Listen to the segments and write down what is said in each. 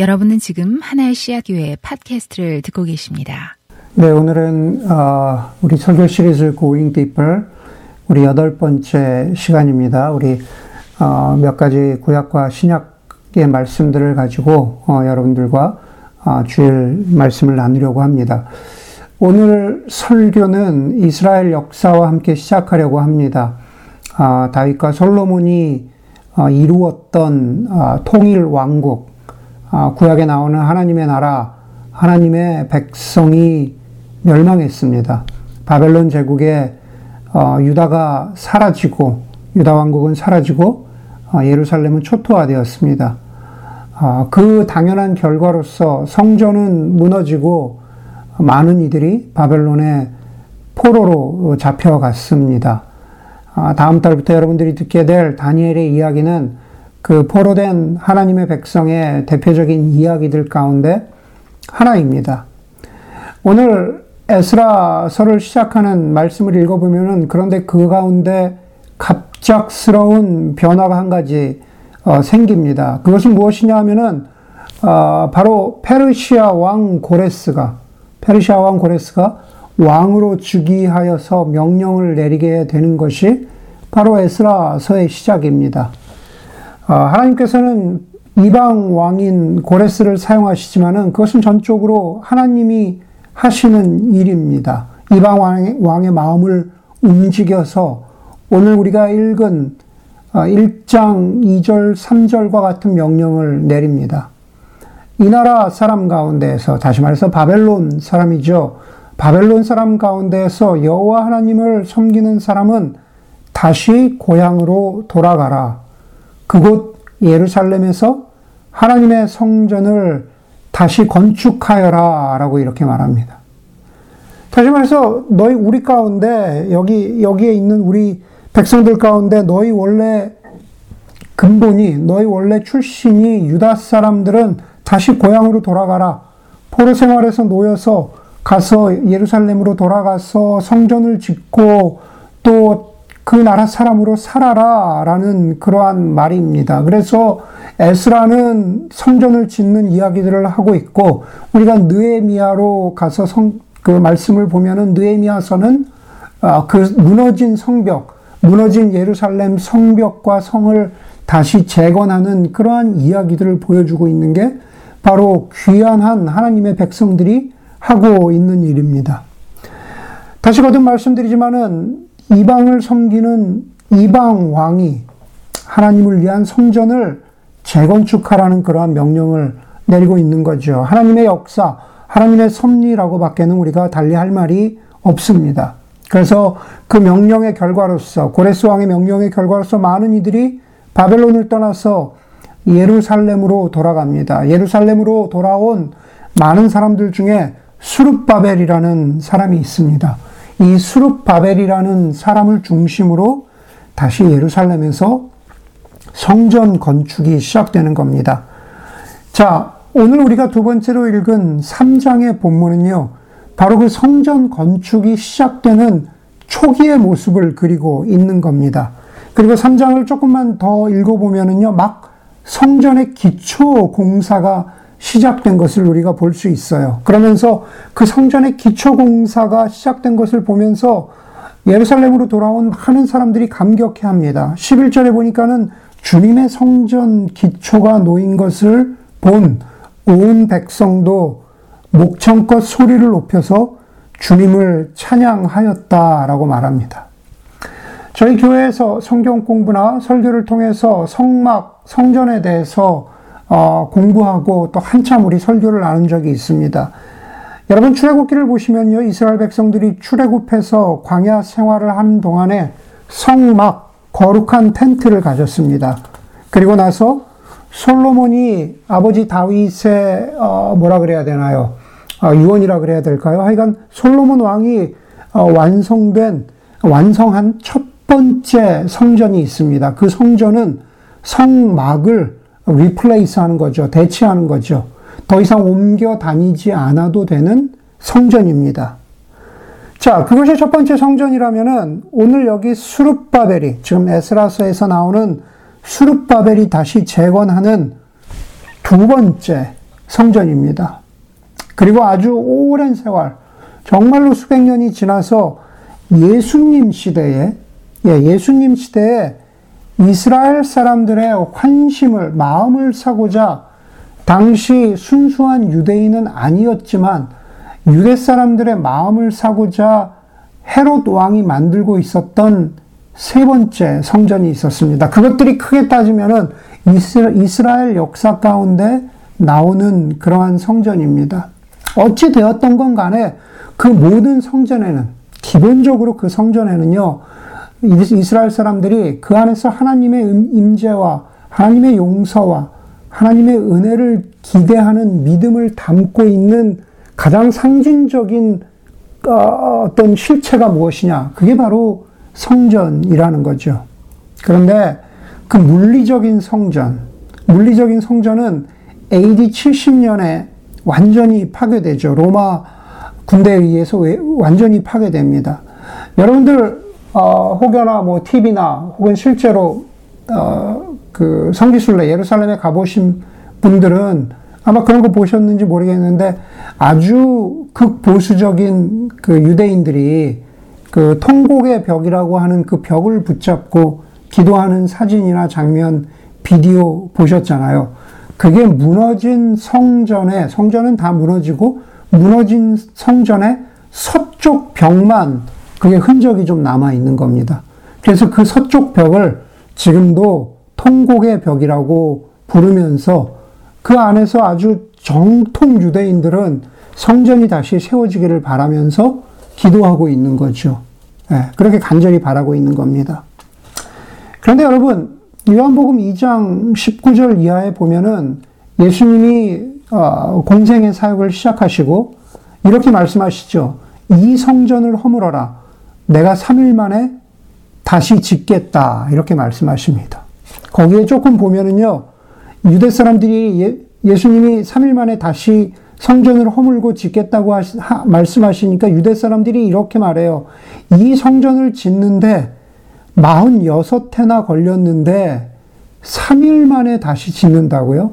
여러분은 지금 하나의 씨앗 교회 팟캐스트를 듣고 계십니다. 네, 오늘은 어, 우리 설교 시리즈 Going Deeper 우리 여덟 번째 시간입니다. 우리 어, 몇 가지 구약과 신약의 말씀들을 가지고 어, 여러분들과 어, 주일 말씀을 나누려고 합니다. 오늘 설교는 이스라엘 역사와 함께 시작하려고 합니다. 아, 다윗과 솔로몬이 어, 이루었던 어, 통일 왕국, 아, 구약에 나오는 하나님의 나라, 하나님의 백성이 멸망했습니다. 바벨론 제국에 어, 유다가 사라지고 유다 왕국은 사라지고 어, 예루살렘은 초토화되었습니다. 어, 그 당연한 결과로서 성전은 무너지고 많은 이들이 바벨론의 포로로 잡혀갔습니다. 아, 다음 달부터 여러분들이 듣게 될 다니엘의 이야기는 그 포로된 하나님의 백성의 대표적인 이야기들 가운데 하나입니다. 오늘 에스라서를 시작하는 말씀을 읽어보면은 그런데 그 가운데 갑작스러운 변화가 한 가지 어, 생깁니다. 그것은 무엇이냐 하면은 어, 바로 페르시아 왕 고레스가 페르시아 왕 고레스가 왕으로 즉위하여서 명령을 내리게 되는 것이 바로 에스라서의 시작입니다. 어, 하나님께서는 이방 왕인 고레스를 사용하시지만은 그것은 전적으로 하나님이 하시는 일입니다. 이방 왕의, 왕의 마음을 움직여서 오늘 우리가 읽은 1장 2절, 3절과 같은 명령을 내립니다. 이 나라 사람 가운데에서 다시 말해서 바벨론 사람이죠. 바벨론 사람 가운데에서 여호와 하나님을 섬기는 사람은 다시 고향으로 돌아가라. 그곳 예루살렘에서 하나님의 성전을 다시 건축하여라. 라고 이렇게 말합니다. 다시 말해서 너희 우리 가운데 여기 여기에 있는 우리 백성들 가운데 너희 원래 근본이 너희 원래 출신이 유다 사람들은 다시 고향으로 돌아가라. 포로 생활에서 놓여서 가서 예루살렘으로 돌아가서 성전을 짓고 또 그 나라 사람으로 살아라 라는 그러한 말입니다. 그래서 에스라는 성전을 짓는 이야기들을 하고 있고 우리가 느에미아로 가서 성, 그 말씀을 보면은 느에미아서는 아, 그 무너진 성벽, 무너진 예루살렘 성벽과 성을 다시 재건하는 그러한 이야기들을 보여주고 있는 게 바로 귀한한 하나님의 백성들이 하고 있는 일입니다. 다시 거듭 말씀드리지만은 이방을 섬기는 이방 왕이 하나님을 위한 성전을 재건축하라는 그러한 명령을 내리고 있는 거죠. 하나님의 역사, 하나님의 섭리라고 밖에는 우리가 달리 할 말이 없습니다. 그래서 그 명령의 결과로서, 고레스 왕의 명령의 결과로서 많은 이들이 바벨론을 떠나서 예루살렘으로 돌아갑니다. 예루살렘으로 돌아온 많은 사람들 중에 수룹바벨이라는 사람이 있습니다. 이 수룹 바벨이라는 사람을 중심으로 다시 예루살렘에서 성전 건축이 시작되는 겁니다. 자, 오늘 우리가 두 번째로 읽은 3장의 본문은요, 바로 그 성전 건축이 시작되는 초기의 모습을 그리고 있는 겁니다. 그리고 3장을 조금만 더 읽어보면은요, 막 성전의 기초 공사가 시작된 것을 우리가 볼 수 있어요. 그러면서 그 성전의 기초 공사가 시작된 것을 보면서 예루살렘으로 돌아온 많은 사람들이 감격해 합니다. 11절에 보니까는 주님의 성전 기초가 놓인 것을 본 온 백성도 목청껏 소리를 높여서 주님을 찬양하였다라고 말합니다. 저희 교회에서 성경 공부나 설교를 통해서 성막, 성전에 대해서 어, 공부하고 또 한참 우리 설교를 나눈 적이 있습니다. 여러분 출애굽기를 보시면요. 이스라엘 백성들이 출애굽해서 광야 생활을 하는 동안에 성막 거룩한 텐트를 가졌습니다. 그리고 나서 솔로몬이 아버지 다윗의 어, 뭐라 그래야 되나요? 어, 유언이라 그래야 될까요? 하여간 솔로몬 왕이 어, 완성된 완성한 첫 번째 성전이 있습니다. 그 성전은 성막을 replace 하는 거죠. 대체하는 거죠. 더 이상 옮겨 다니지 않아도 되는 성전입니다. 자, 그것이 첫 번째 성전이라면은 오늘 여기 수룹바벨이 지금 에스라서에서 나오는 수룹바벨이 다시 재건하는 두 번째 성전입니다. 그리고 아주 오랜 세월, 정말로 수백 년이 지나서 예수님 시대에, 예, 예수님 시대에 이스라엘 사람들의 환심을, 마음을 사고자 당시 순수한 유대인은 아니었지만 유대 사람들의 마음을 사고자 헤롯 왕이 만들고 있었던 세 번째 성전이 있었습니다. 그것들이 크게 따지면은 이스라엘 역사 가운데 나오는 그러한 성전입니다. 어찌 되었던 건 간에 그 모든 성전에는 기본적으로 그 성전에는요 이스라엘 사람들이 그 안에서 하나님의 임재와 하나님의 용서와 하나님의 은혜를 기대하는 믿음을 담고 있는 가장 상징적인 어, 어떤 실체가 무엇이냐? 그게 바로 성전이라는 거죠. 그런데 그 물리적인 성전, 물리적인 성전은 AD 70년에 완전히 파괴되죠. 로마 군대에 의해서 완전히 파괴됩니다. 여러분들 어, 혹여나 뭐 TV나 혹은 실제로 어, 그 성지순례 예루살렘에 가보신 분들은 아마 그런 거 보셨는지 모르겠는데 아주 극보수적인 그 유대인들이 그 통곡의 벽이라고 하는 그 벽을 붙잡고 기도하는 사진이나 장면, 비디오 보셨잖아요. 그게 무너진 성전에, 성전은 다 무너지고 무너진 성전의 서쪽 벽만 그게 흔적이 좀 남아 있는 겁니다. 그래서 그 서쪽 벽을 지금도 통곡의 벽이라고 부르면서 그 안에서 아주 정통 유대인들은 성전이 다시 세워지기를 바라면서 기도하고 있는 거죠. 네, 그렇게 간절히 바라고 있는 겁니다. 그런데 여러분, 요한복음 2장 19절 이하에 보면은 예수님이 어, 공생의 사역을 시작하시고 이렇게 말씀하시죠. 이 성전을 허물어라. 내가 3일 만에 다시 짓겠다. 이렇게 말씀하십니다. 거기에 조금 보면은요, 유대 사람들이 예, 수님이 3일 만에 다시 성전을 허물고 짓겠다고 하시, 하, 말씀하시니까 유대 사람들이 이렇게 말해요. 이 성전을 짓는데 46해나 걸렸는데 3일 만에 다시 짓는다고요?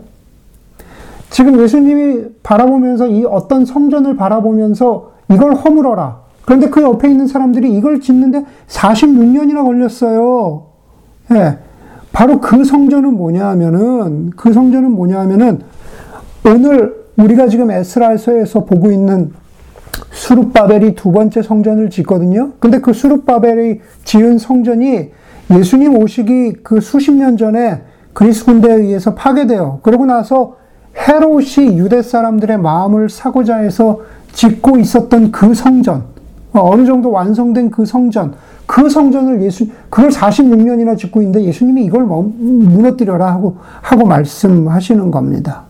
지금 예수님이 바라보면서 이 어떤 성전을 바라보면서 이걸 허물어라. 그런데 그 옆에 있는 사람들이 이걸 짓는데 46년이나 걸렸어요. 예. 바로 그 성전은 뭐냐 하면은, 그 성전은 뭐냐 하면은, 오늘 우리가 지금 에스라에서 보고 있는 수룹바벨이 두 번째 성전을 짓거든요. 근데 그 수룹바벨이 지은 성전이 예수님 오시기 그 수십 년 전에 그리스 군대에 의해서 파괴돼요. 그러고 나서 헤롯이 유대 사람들의 마음을 사고자 해서 짓고 있었던 그 성전, 어느 정도 완성된 그 성전, 그 성전을 예수, 그걸 46년이나 짓고 있는데 예수님이 이걸 뭐 무너뜨려라 하고, 하고 말씀하시는 겁니다.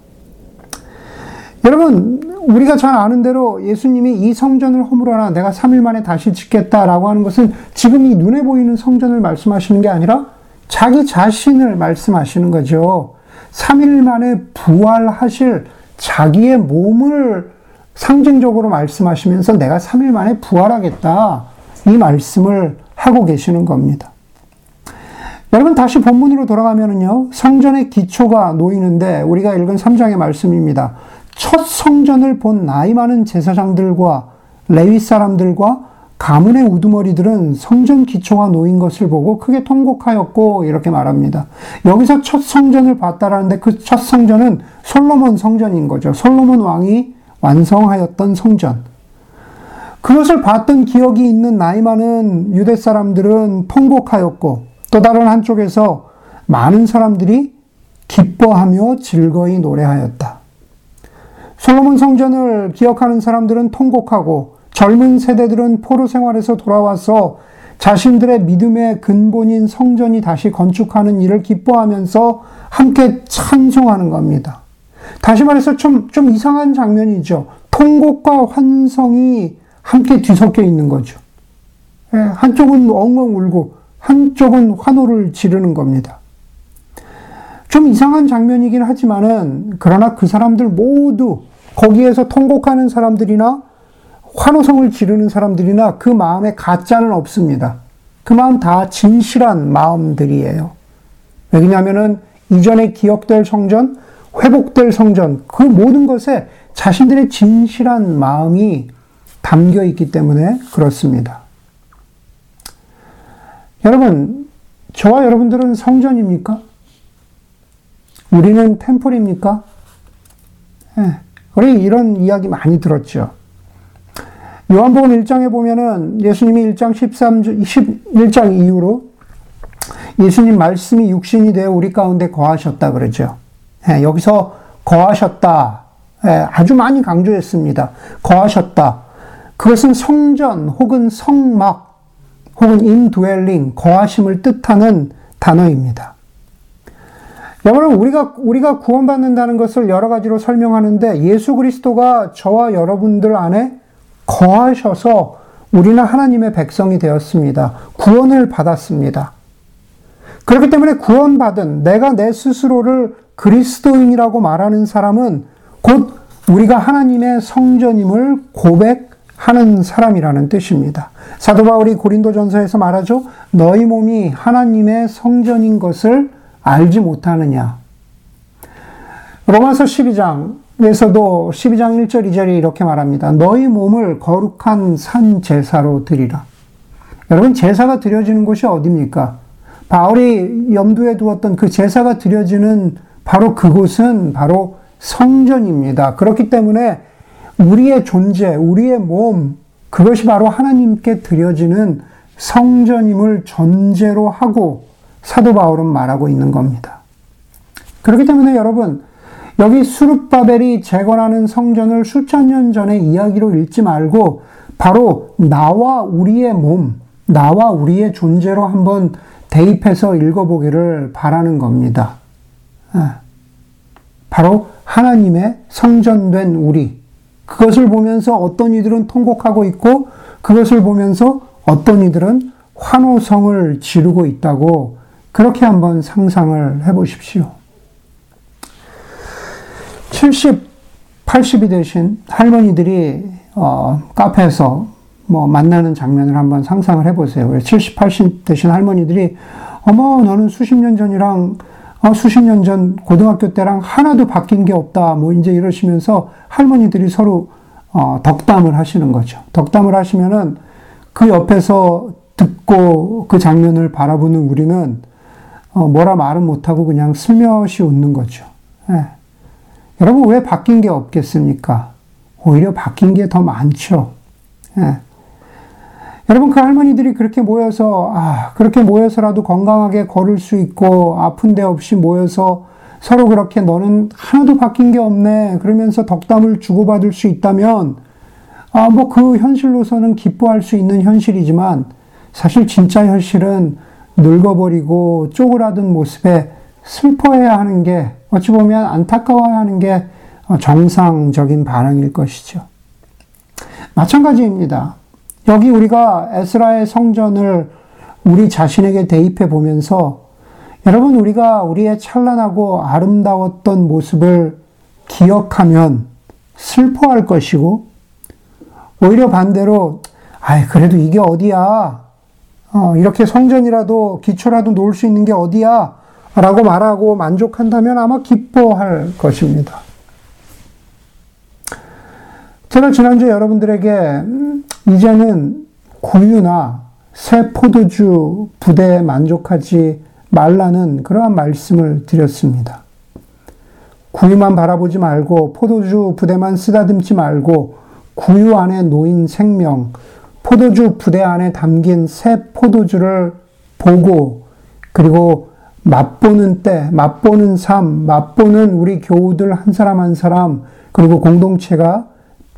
여러분, 우리가 잘 아는 대로 예수님이 이 성전을 허물어라 내가 3일 만에 다시 짓겠다라고 하는 것은 지금 이 눈에 보이는 성전을 말씀하시는 게 아니라 자기 자신을 말씀하시는 거죠. 3일 만에 부활하실 자기의 몸을 상징적으로 말씀하시면서 내가 3일 만에 부활하겠다. 이 말씀을 하고 계시는 겁니다. 여러분 다시 본문으로 돌아가면은요. 성전의 기초가 놓이는데 우리가 읽은 3장의 말씀입니다. 첫 성전을 본 나이 많은 제사장들과 레위 사람들과 가문의 우두머리들은 성전 기초가 놓인 것을 보고 크게 통곡하였고 이렇게 말합니다. 여기서 첫 성전을 봤다라는데 그 첫 성전은 솔로몬 성전인 거죠. 솔로몬 왕이 완성하였던 성전. 그것을 봤던 기억이 있는 나이 많은 유대 사람들은 통곡하였고 또 다른 한쪽에서 많은 사람들이 기뻐하며 즐거이 노래하였다. 솔로몬 성전을 기억하는 사람들은 통곡하고 젊은 세대들은 포로 생활에서 돌아와서 자신들의 믿음의 근본인 성전이 다시 건축하는 일을 기뻐하면서 함께 찬송하는 겁니다. 다시 말해서 좀, 좀 이상한 장면이죠. 통곡과 환성이 함께 뒤섞여 있는 거죠. 예, 한쪽은 엉엉 울고 한쪽은 환호를 지르는 겁니다. 좀 이상한 장면이긴 하지만은 그러나 그 사람들 모두 거기에서 통곡하는 사람들이나 환호성을 지르는 사람들이나 그 마음에 가짜는 없습니다. 그 마음 다 진실한 마음들이에요. 왜냐하면은 이전에 기억될 성전 회복될 성전, 그 모든 것에 자신들의 진실한 마음이 담겨 있기 때문에 그렇습니다. 여러분, 저와 여러분들은 성전입니까? 우리는 템플입니까? 네, 우리 이런 이야기 많이 들었죠. 요한복음 1장에 보면은 예수님이 1장 13, 11장 이후로 예수님 말씀이 육신이 되어 우리 가운데 거하셨다 그러죠. 네, 여기서 거하셨다. 네, 아주 많이 강조했습니다. 거하셨다. 그것은 성전 혹은 성막 혹은 인드웰링, 거하심을 뜻하는 단어입니다. 여러분, 우리가, 우리가 구원받는다는 것을 여러 가지로 설명하는데 예수 그리스도가 저와 여러분들 안에 거하셔서 우리는 하나님의 백성이 되었습니다. 구원을 받았습니다. 그렇기 때문에 구원받은 내가 내 스스로를 그리스도인이라고 말하는 사람은 곧 우리가 하나님의 성전임을 고백하는 사람이라는 뜻입니다. 사도 바울이 고린도전서에서 말하죠. 너희 몸이 하나님의 성전인 것을 알지 못하느냐. 로마서 12장에서도 12장 1절 2절이 이렇게 말합니다. 너희 몸을 거룩한 산 제사로 드리라. 여러분 제사가 드려지는 곳이 어디입니까? 바울이 염두에 두었던 그 제사가 드려지는 바로 그곳은 바로 성전입니다. 그렇기 때문에 우리의 존재, 우리의 몸, 그것이 바로 하나님께 드려지는 성전임을 전제로 하고 사도 바울은 말하고 있는 겁니다. 그렇기 때문에 여러분, 여기 수르바벨이 재건하는 성전을 수천 년 전의 이야기로 읽지 말고 바로 나와 우리의 몸, 나와 우리의 존재로 한번 대입해서 읽어보기를 바라는 겁니다. 예. 바로 하나님의 성전된 우리. 그것을 보면서 어떤 이들은 통곡하고 있고 그것을 보면서 어떤 이들은 환호성을 지르고 있다고 그렇게 한번 상상을 해 보십시오. 70, 80이 되신 할머니들이 어, 카페에서 뭐 만나는 장면을 한번 상상을 해보세요. 70, 80 되신 할머니들이 어머 너는 수십 년 전이랑 어, 수십 년 전 고등학교 때랑 하나도 바뀐 게 없다. 뭐 이제 이러시면서 할머니들이 서로 어, 덕담을 하시는 거죠. 덕담을 하시면은 그 옆에서 듣고 그 장면을 바라보는 우리는 어, 뭐라 말은 못하고 그냥 슬며시 웃는 거죠. 예. 여러분 왜 바뀐 게 없겠습니까? 오히려 바뀐 게 더 많죠. 예. 여러분 그 할머니들이 그렇게 모여서 아 그렇게 모여서라도 건강하게 걸을 수 있고 아픈 데 없이 모여서 서로 그렇게 너는 하나도 바뀐 게 없네 그러면서 덕담을 주고받을 수 있다면 아 뭐 그 현실로서는 기뻐할 수 있는 현실이지만 사실 진짜 현실은 늙어버리고 쪼그라든 모습에 슬퍼해야 하는 게 어찌 보면 안타까워야 하는 게 정상적인 반응일 것이죠. 마찬가지입니다. 여기 우리가 에스라의 성전을 우리 자신에게 대입해 보면서 여러분 우리가 우리의 찬란하고 아름다웠던 모습을 기억하면 슬퍼할 것이고 오히려 반대로 아이 그래도 이게 어디야 어, 이렇게 성전이라도 기초라도 놓을 수 있는 게 어디야 라고 말하고 만족한다면 아마 기뻐할 것입니다. 제가 지난주에 여러분들에게 음, 이제는 구유나 새 포도주 부대에 만족하지 말라는 그러한 말씀을 드렸습니다. 구유만 바라보지 말고 포도주 부대만 쓰다듬지 말고 구유 안에 놓인 생명, 포도주 부대 안에 담긴 새 포도주를 보고 그리고 맛보는 때, 맛보는 삶, 맛보는 우리 교우들 한 사람 한 사람 그리고 공동체가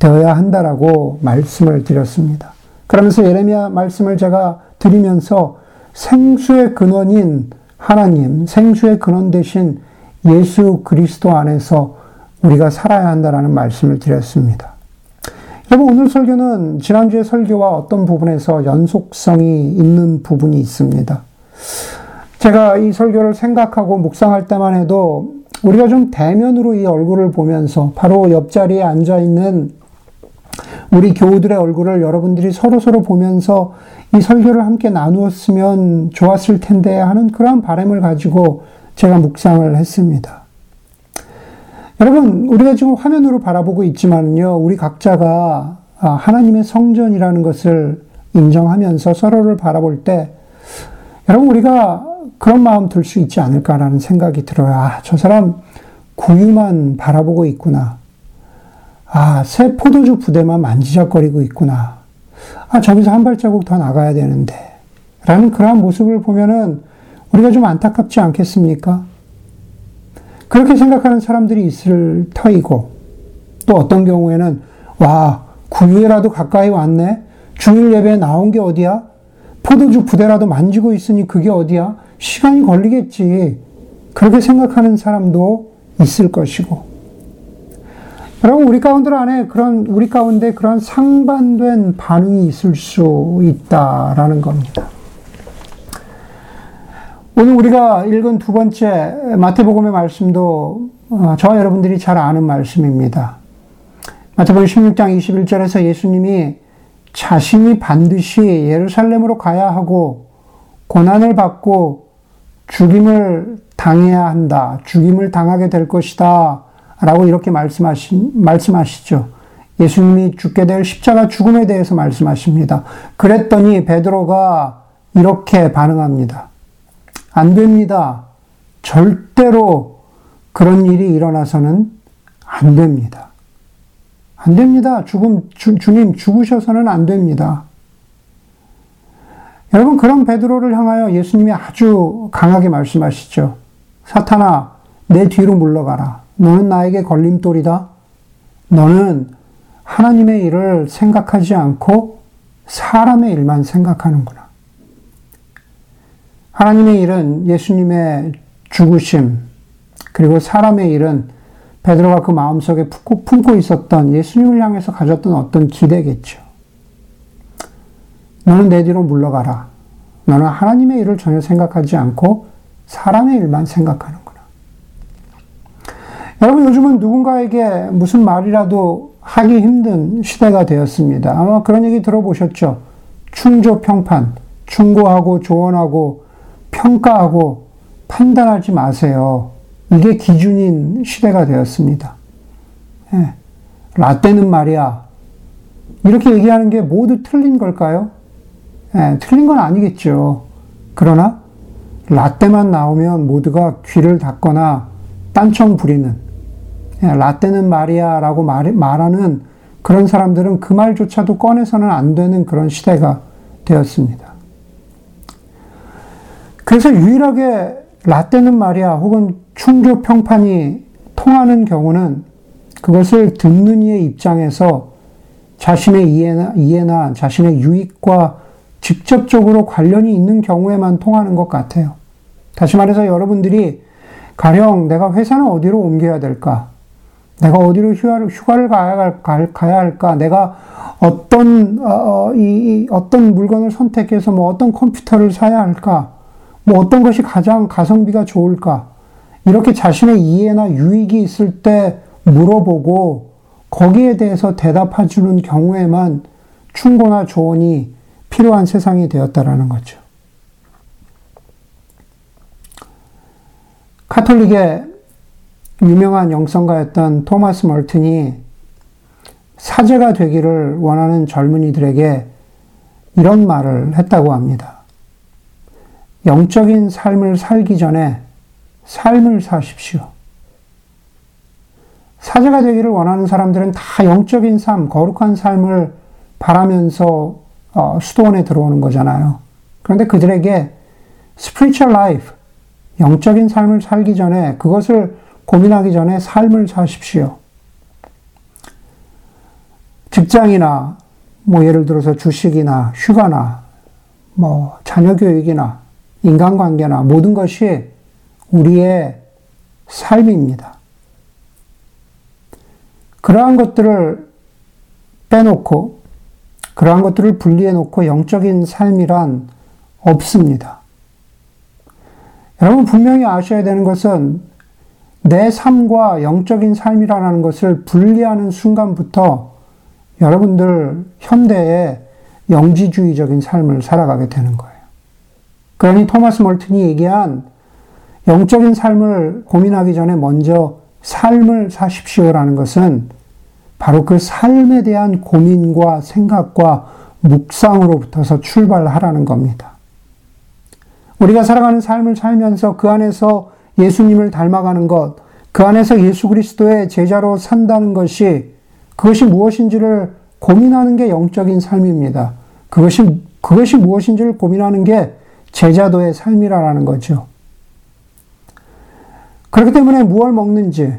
되어야 한다라고 말씀을 드렸습니다. 그러면서 예레미야 말씀을 제가 드리면서 생수의 근원인 하나님, 생수의 근원 대신 예수 그리스도 안에서 우리가 살아야 한다라는 말씀을 드렸습니다. 여러분, 오늘 설교는 지난주의 설교와 어떤 부분에서 연속성이 있는 부분이 있습니다. 제가 이 설교를 생각하고 묵상할 때만 해도 우리가 좀 대면으로 이 얼굴을 보면서 바로 옆자리에 앉아 있는 우리 교우들의 얼굴을 여러분들이 서로 서로 보면서 이 설교를 함께 나누었으면 좋았을 텐데 하는 그러한 바람을 가지고 제가 묵상을 했습니다. 여러분, 우리가 지금 화면으로 바라보고 있지만요, 우리 각자가 아, 하나님의 성전이라는 것을 인정하면서 서로를 바라볼 때, 여러분, 우리가 그런 마음 들 수 있지 않을까라는 생각이 들어요. 아, 저 사람 구유만 바라보고 있구나. 아, 새 포도주 부대만 만지작거리고 있구나. 아, 저기서 한 발자국 더 나가야 되는데. 라는 그러한 모습을 보면은 우리가 좀 안타깝지 않겠습니까? 그렇게 생각하는 사람들이 있을 터이고, 또 어떤 경우에는, 와, 구유에라도 가까이 왔네? 주일 예배에 나온 게 어디야? 포도주 부대라도 만지고 있으니 그게 어디야? 시간이 걸리겠지. 그렇게 생각하는 사람도 있을 것이고. 여러분, 우리 가운데 안에 그런, 우리 가운데 그런 상반된 반응이 있을 수 있다라는 겁니다. 오늘 우리가 읽은 두 번째 마태복음의 말씀도 어, 저와 여러분들이 잘 아는 말씀입니다. 마태복음 16장 21절에서 예수님이 자신이 반드시 예루살렘으로 가야 하고 고난을 받고 죽임을 당해야 한다. 죽임을 당하게 될 것이다. 라고 이렇게 말씀하시, 말씀하시죠. 예수님이 죽게 될 십자가 죽음에 대해서 말씀하십니다. 그랬더니 베드로가 이렇게 반응합니다. 안 됩니다. 절대로 그런 일이 일어나서는 안 됩니다. 안 됩니다. 죽음, 주, 주님 죽으셔서는 안 됩니다. 여러분, 그런 베드로를 향하여 예수님이 아주 강하게 말씀하시죠. 사탄아, 내 뒤로 물러가라. 너는 나에게 걸림돌이다. 너는 하나님의 일을 생각하지 않고 사람의 일만 생각하는구나. 하나님의 일은 예수님의 죽으심, 그리고 사람의 일은 베드로가 그 마음속에 품고, 품고 있었던 예수님을 향해서 가졌던 어떤 기대겠죠. 너는 내 뒤로 물러가라. 너는 하나님의 일을 전혀 생각하지 않고 사람의 일만 생각하는구나. 여러분, 요즘은 누군가에게 무슨 말이라도 하기 힘든 시대가 되었습니다. 아마 그런 얘기 들어보셨죠? 충조 평판, 충고하고 조언하고 평가하고 판단하지 마세요. 이게 기준인 시대가 되었습니다. 예. 라떼는 말이야. 이렇게 얘기하는 게 모두 틀린 걸까요? 예, 틀린 건 아니겠죠. 그러나 라떼만 나오면 모두가 귀를 닫거나 딴청 부리는 예, 라떼는 말이야 라고 말, 말하는 그런 사람들은 그 말조차도 꺼내서는 안 되는 그런 시대가 되었습니다. 그래서 유일하게 라떼는 말이야 혹은 충조 평판이 통하는 경우는 그것을 듣는 이의 입장에서 자신의 이해나, 이해나 자신의 유익과 직접적으로 관련이 있는 경우에만 통하는 것 같아요. 다시 말해서 여러분들이 가령 내가 회사는 어디로 옮겨야 될까? 내가 어디로 휴가를, 휴가를 가야, 가야 할까? 내가 어떤, 어, 어, 이, 이, 어떤 물건을 선택해서 뭐 어떤 컴퓨터를 사야 할까? 뭐 어떤 것이 가장 가성비가 좋을까? 이렇게 자신의 이해나 유익이 있을 때 물어보고 거기에 대해서 대답해 주는 경우에만 충고나 조언이 필요한 세상이 되었다라는 거죠. 카톨릭의 유명한 영성가였던 토마스 멀튼이 사제가 되기를 원하는 젊은이들에게 이런 말을 했다고 합니다. 영적인 삶을 살기 전에 삶을 사십시오. 사제가 되기를 원하는 사람들은 다 영적인 삶, 거룩한 삶을 바라면서 어, 수도원에 들어오는 거잖아요. 그런데 그들에게 spiritual life, 영적인 삶을 살기 전에 그것을 고민하기 전에 삶을 사십시오. 직장이나 뭐 예를 들어서 주식이나 휴가나 뭐 자녀 교육이나 인간관계나 모든 것이 우리의 삶입니다. 그러한 것들을 빼놓고, 그러한 것들을 분리해 놓고 영적인 삶이란 없습니다. 여러분 분명히 아셔야 되는 것은 내 삶과 영적인 삶이라는 것을 분리하는 순간부터 여러분들 현대의 영지주의적인 삶을 살아가게 되는 거예요. 그러니 토마스 멀튼이 얘기한 영적인 삶을 고민하기 전에 먼저 삶을 사십시오라는 것은 바로 그 삶에 대한 고민과 생각과 묵상으로부터서 출발하라는 겁니다. 우리가 살아가는 삶을 살면서 그 안에서 예수님을 닮아가는 것, 그 안에서 예수 그리스도의 제자로 산다는 것이 그것이 무엇인지를 고민하는 게 영적인 삶입니다. 그것이, 그것이 무엇인지를 고민하는 게 제자도의 삶이라는 거죠. 그렇기 때문에 무엇을 먹는지,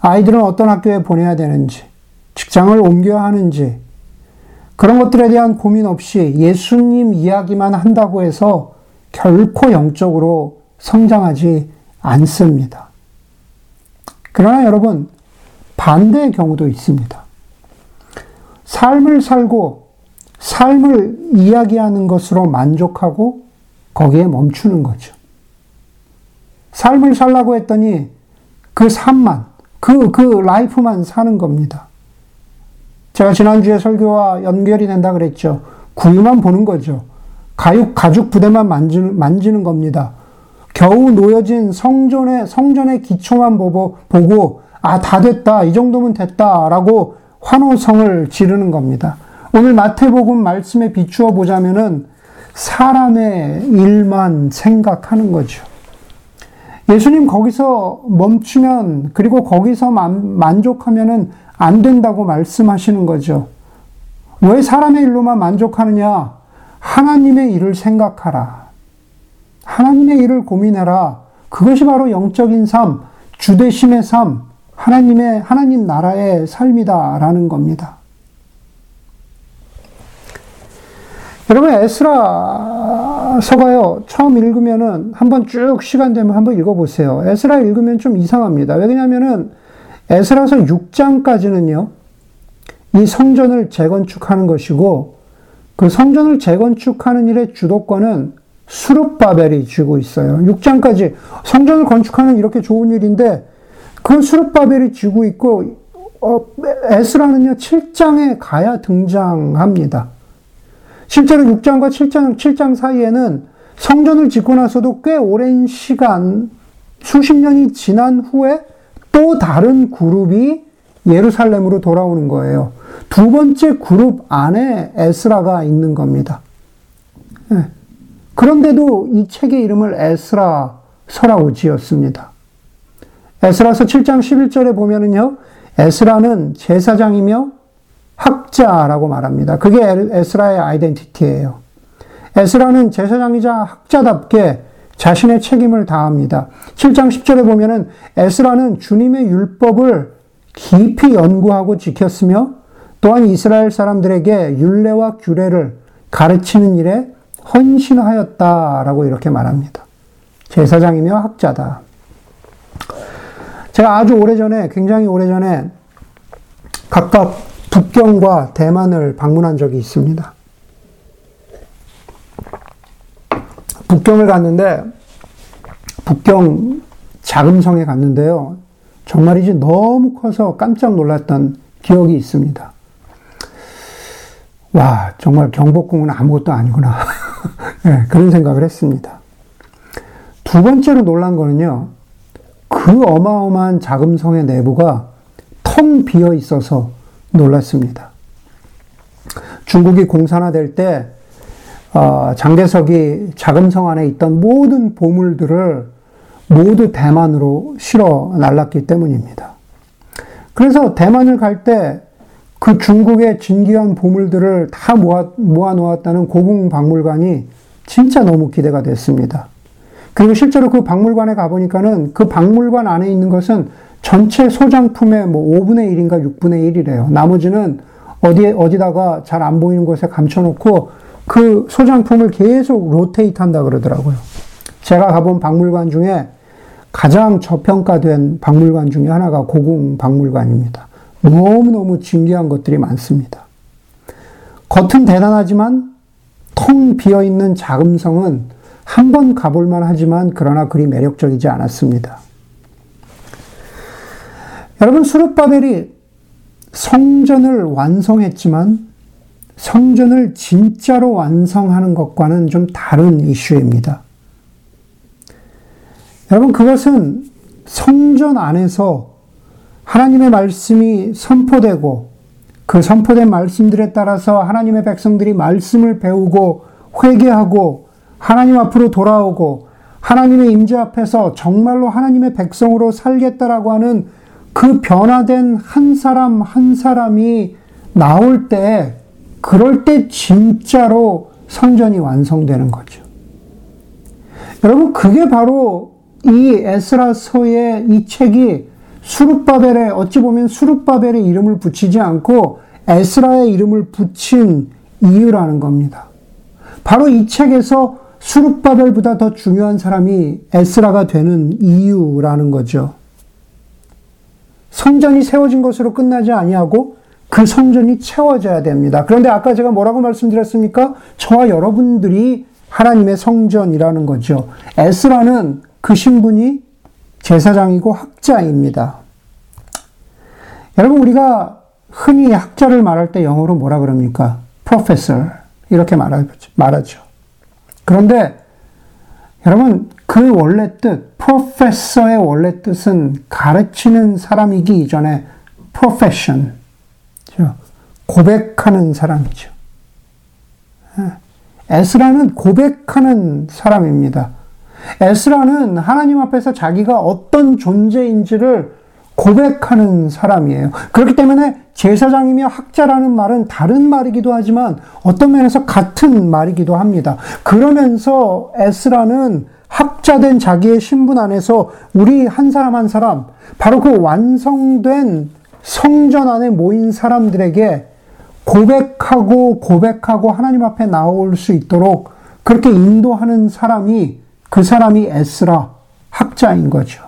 아이들은 어떤 학교에 보내야 되는지, 직장을 옮겨야 하는지, 그런 것들에 대한 고민 없이 예수님 이야기만 한다고 해서 결코 영적으로 성장하지 않습니다. 그러나 여러분, 반대의 경우도 있습니다. 삶을 살고 삶을 이야기하는 것으로 만족하고 거기에 멈추는 거죠. 삶을 살라고 했더니 그 삶만, 그, 그 라이프만 사는 겁니다. 제가 지난주에 설교와 연결이 된다 그랬죠. 구유만 보는 거죠. 가죽, 가죽 부대만 만지는, 만지는 겁니다. 겨우 놓여진 성전의, 성전의 기초만 보고, 보고, 아, 다 됐다. 이 정도면 됐다. 라고 환호성을 지르는 겁니다. 오늘 마태복음 말씀에 비추어 보자면은 사람의 일만 생각하는 거죠. 예수님 거기서 멈추면 그리고 거기서 만, 족하면은안 된다고 말씀하시는 거죠. 왜 사람의 일로만 만족하느냐? 하나님의 일을 생각하라. 하나님의 일을 고민해라. 그것이 바로 영적인 삶, 주대심의 삶, 하나님의, 하나님 나라의 삶이다라는 겁니다. 여러분, 에스라서가요, 처음 읽으면은 한번 쭉 시간 되면 한번 읽어보세요. 에스라 읽으면 좀 이상합니다. 왜냐면은 에스라서 6장까지는요, 이 성전을 재건축하는 것이고, 그 성전을 재건축하는 일의 주도권은 수룹바벨이 쥐고 있어요. 6장까지 성전을 건축하는 이렇게 좋은 일인데, 그 수룹바벨이 쥐고 있고, 어, 에스라는요, 7장에 가야 등장합니다. 실제로 6장과 7장, 7장 사이에는 성전을 짓고 나서도 꽤 오랜 시간, 수십 년이 지난 후에 또 다른 그룹이 예루살렘으로 돌아오는 거예요. 두 번째 그룹 안에 에스라가 있는 겁니다. 네. 그런데도 이 책의 이름을 에스라서라고 지었습니다. 에스라서 7장 11절에 보면은요, 에스라는 제사장이며 학자라고 말합니다. 그게 에스라의 아이덴티티예요. 에스라는 제사장이자 학자답게 자신의 책임을 다합니다. 7장 10절에 보면은 에스라는 주님의 율법을 깊이 연구하고 지켰으며 또한 이스라엘 사람들에게 율례와 규례를 가르치는 일에 헌신하였다라고 이렇게 말합니다. 제사장이며 학자다. 제가 아주 오래전에, 굉장히 오래전에 각각 북경과 대만을 방문한 적이 있습니다. 북경을 갔는데, 북경 자금성에 갔는데요. 정말이지 너무 커서 깜짝 놀랐던 기억이 있습니다. 와, 정말 경복궁은 아무것도 아니구나. 네, 그런 생각을 했습니다. 두 번째로 놀란 거는요, 그 어마어마한 자금성의 내부가 텅 비어 있어서 놀랐습니다. 중국이 공산화될 때 어, 장대석이 자금성 안에 있던 모든 보물들을 모두 대만으로 실어 날랐기 때문입니다. 그래서 대만을 갈 때 그 중국의 진귀한 보물들을 다 모아, 모아 놓았다는 고궁박물관이 진짜 너무 기대가 됐습니다. 그리고 실제로 그 박물관에 가보니까는 그 박물관 안에 있는 것은 전체 소장품의 뭐 5분의 1인가 6분의 1이래요. 나머지는 어디에, 어디다가 잘 안 보이는 곳에 감춰놓고 그 소장품을 계속 로테이트 한다 그러더라고요. 제가 가본 박물관 중에 가장 저평가된 박물관 중에 하나가 고궁 박물관입니다. 너무너무 진귀한 것들이 많습니다. 겉은 대단하지만 텅 비어 있는 자금성은 한 번 가볼만 하지만 그러나 그리 매력적이지 않았습니다. 여러분, 수르바벨이 성전을 완성했지만 성전을 진짜로 완성하는 것과는 좀 다른 이슈입니다. 여러분, 그것은 성전 안에서 하나님의 말씀이 선포되고 그 선포된 말씀들에 따라서 하나님의 백성들이 말씀을 배우고 회개하고 하나님 앞으로 돌아오고 하나님의 임재 앞에서 정말로 하나님의 백성으로 살겠다라고 하는 그 변화된 한 사람 한 사람이 나올 때 그럴 때 진짜로 성전이 완성되는 거죠. 여러분 그게 바로 이 에스라서의 이 책이 수룹바벨에 어찌 보면 수룹바벨의 이름을 붙이지 않고 에스라의 이름을 붙인 이유라는 겁니다. 바로 이 책에서 수룹바벨보다 더 중요한 사람이 에스라가 되는 이유라는 거죠. 성전이 세워진 것으로 끝나지 아니하고 그 성전이 채워져야 됩니다. 그런데 아까 제가 뭐라고 말씀드렸습니까? 저와 여러분들이 하나님의 성전이라는 거죠. 에스라는 그 신분이 제사장이고 학자입니다. 여러분 우리가 흔히 학자를 말할 때 영어로 뭐라 그럽니까? professor 이렇게 말하죠. 그런데 여러분 그 원래 뜻, professor의 원래 뜻은 가르치는 사람이기 이전에 profession, 고백하는 사람이죠. 예. 에스라는 고백하는 사람입니다. 에스라는 하나님 앞에서 자기가 어떤 존재인지를 고백하는 사람이에요. 그렇기 때문에 제사장이며 학자라는 말은 다른 말이기도 하지만 어떤 면에서 같은 말이기도 합니다. 그러면서 에스라는 학자된 자기의 신분 안에서 우리 한 사람 한 사람, 바로 그 완성된 성전 안에 모인 사람들에게 고백하고 고백하고 하나님 앞에 나올 수 있도록 그렇게 인도하는 사람이 그 사람이 에스라 학자인 거죠.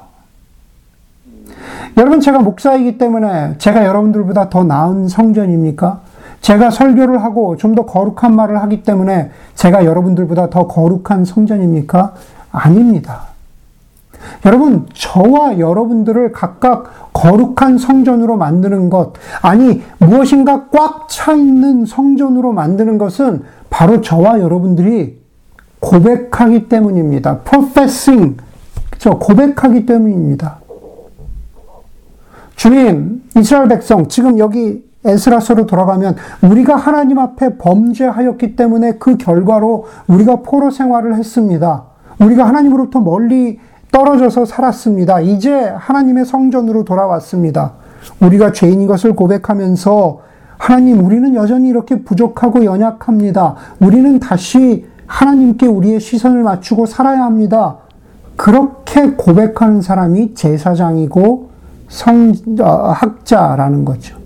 여러분, 제가 목사이기 때문에 제가 여러분들보다 더 나은 성전입니까? 제가 설교를 하고 좀 더 거룩한 말을 하기 때문에 제가 여러분들보다 더 거룩한 성전입니까? 아닙니다. 여러분, 저와 여러분들을 각각 거룩한 성전으로 만드는 것, 아니, 무엇인가 꽉 차 있는 성전으로 만드는 것은 바로 저와 여러분들이 고백하기 때문입니다. professing, 그죠? 고백하기 때문입니다. 주님, 이스라엘 백성, 지금 여기 에스라서로 돌아가면 우리가 하나님 앞에 범죄하였기 때문에 그 결과로 우리가 포로 생활을 했습니다. 우리가 하나님으로부터 멀리 떨어져서 살았습니다. 이제 하나님의 성전으로 돌아왔습니다. 우리가 죄인인 것을 고백하면서 하나님, 우리는 여전히 이렇게 부족하고 연약합니다. 우리는 다시 하나님께 우리의 시선을 맞추고 살아야 합니다. 그렇게 고백하는 사람이 제사장이고 성, 어, 학자라는 거죠.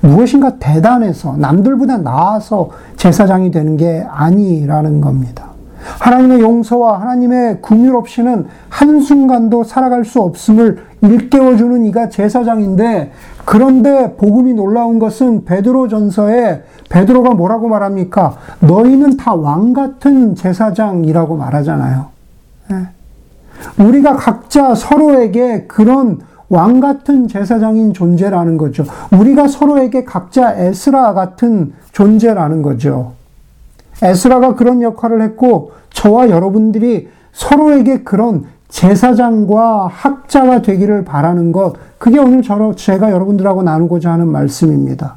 무엇인가 대단해서 남들보다 나아서 제사장이 되는 게 아니라는 겁니다. 하나님의 용서와 하나님의 궁율 없이는 한순간도 살아갈 수 없음을 일깨워 주는 이가 제사장인데 그런데 복음이 놀라운 것은 베드로 전서에 베드로가 뭐라고 말합니까? 너희는 다 왕 같은 제사장이라고 말하잖아요. 예. 우리가 각자 서로에게 그런 왕 같은 제사장인 존재라는 거죠. 우리가 서로에게 각자 에스라 같은 존재라는 거죠. 에스라가 그런 역할을 했고 저와 여러분들이 서로에게 그런 제사장과 학자가 되기를 바라는 것, 그게 오늘 제가 여러분들하고 나누고자 하는 말씀입니다.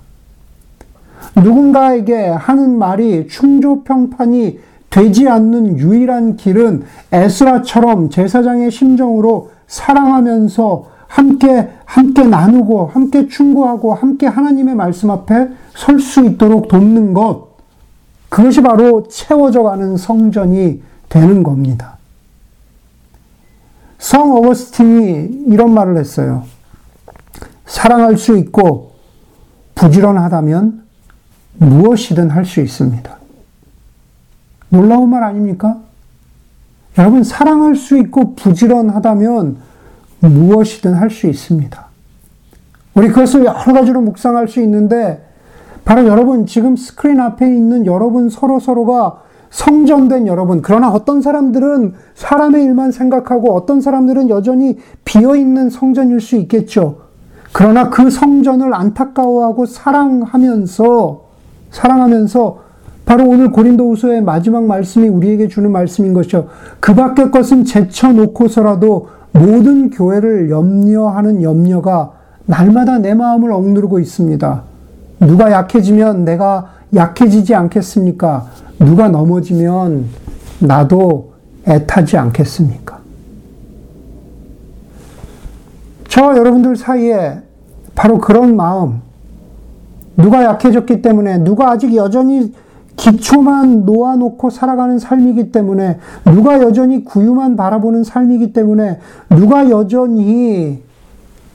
누군가에게 하는 말이 충조평판이 되지 않는 유일한 길은 에스라처럼 제사장의 심정으로 사랑하면서 함께 함께 나누고 함께 충고하고 함께 하나님의 말씀 앞에 설 수 있도록 돕는 것 그것이 바로 채워져 가는 성전이 되는 겁니다. 성 어거스틴이 이런 말을 했어요. 사랑할 수 있고 부지런하다면 무엇이든 할 수 있습니다. 놀라운 말 아닙니까? 여러분, 사랑할 수 있고 부지런하다면 무엇이든 할 수 있습니다. 우리 그것을 여러 가지로 묵상할 수 있는데, 바로 여러분, 지금 스크린 앞에 있는 여러분 서로서로가 성전된 여러분, 그러나 어떤 사람들은 사람의 일만 생각하고 어떤 사람들은 여전히 비어있는 성전일 수 있겠죠. 그러나 그 성전을 안타까워하고 사랑하면서, 사랑하면서 바로 오늘 고린도후서의 마지막 말씀이 우리에게 주는 말씀인 것이죠. 그 밖의 것은 제쳐놓고서라도 모든 교회를 염려하는 염려가 날마다 내 마음을 억누르고 있습니다. 누가 약해지면 내가 약해지지 않겠습니까? 누가 넘어지면 나도 애타지 않겠습니까? 저와 여러분들 사이에 바로 그런 마음, 누가 약해졌기 때문에, 누가 아직 여전히 기초만 놓아놓고 살아가는 삶이기 때문에, 누가 여전히 구유만 바라보는 삶이기 때문에, 누가 여전히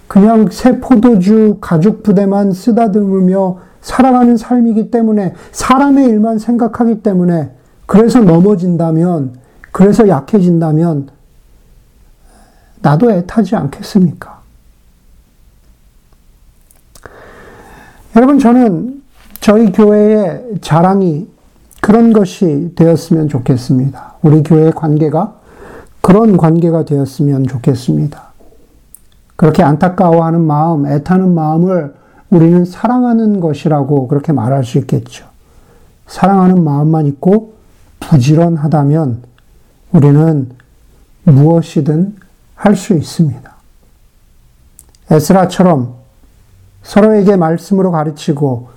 그냥 새 포도주 가죽 부대만 쓰다듬으며 살아가는 삶이기 때문에, 사람의 일만 생각하기 때문에, 그래서 넘어진다면, 그래서 약해진다면, 나도 애타지 않겠습니까? 여러분, 저는 저희 교회의 자랑이 그런 것이 되었으면 좋겠습니다. 우리 교회의 관계가 그런 관계가 되었으면 좋겠습니다. 그렇게 안타까워하는 마음, 애타는 마음을 우리는 사랑하는 것이라고 그렇게 말할 수 있겠죠. 사랑하는 마음만 있고 부지런하다면 우리는 무엇이든 할 수 있습니다. 에스라처럼 서로에게 말씀으로 가르치고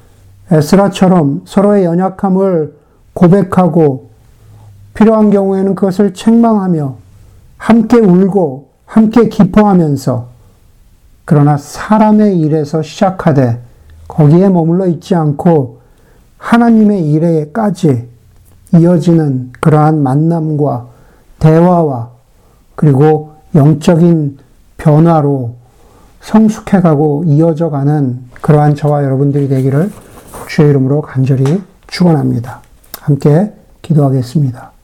에스라처럼 서로의 연약함을 고백하고 필요한 경우에는 그것을 책망하며 함께 울고 함께 기뻐하면서 그러나 사람의 일에서 시작하되 거기에 머물러 있지 않고 하나님의 일에까지 이어지는 그러한 만남과 대화와 그리고 영적인 변화로 성숙해가고 이어져 가는 그러한 저와 여러분들이 되기를 주의 이름으로 간절히 축원합니다. 함께 기도하겠습니다.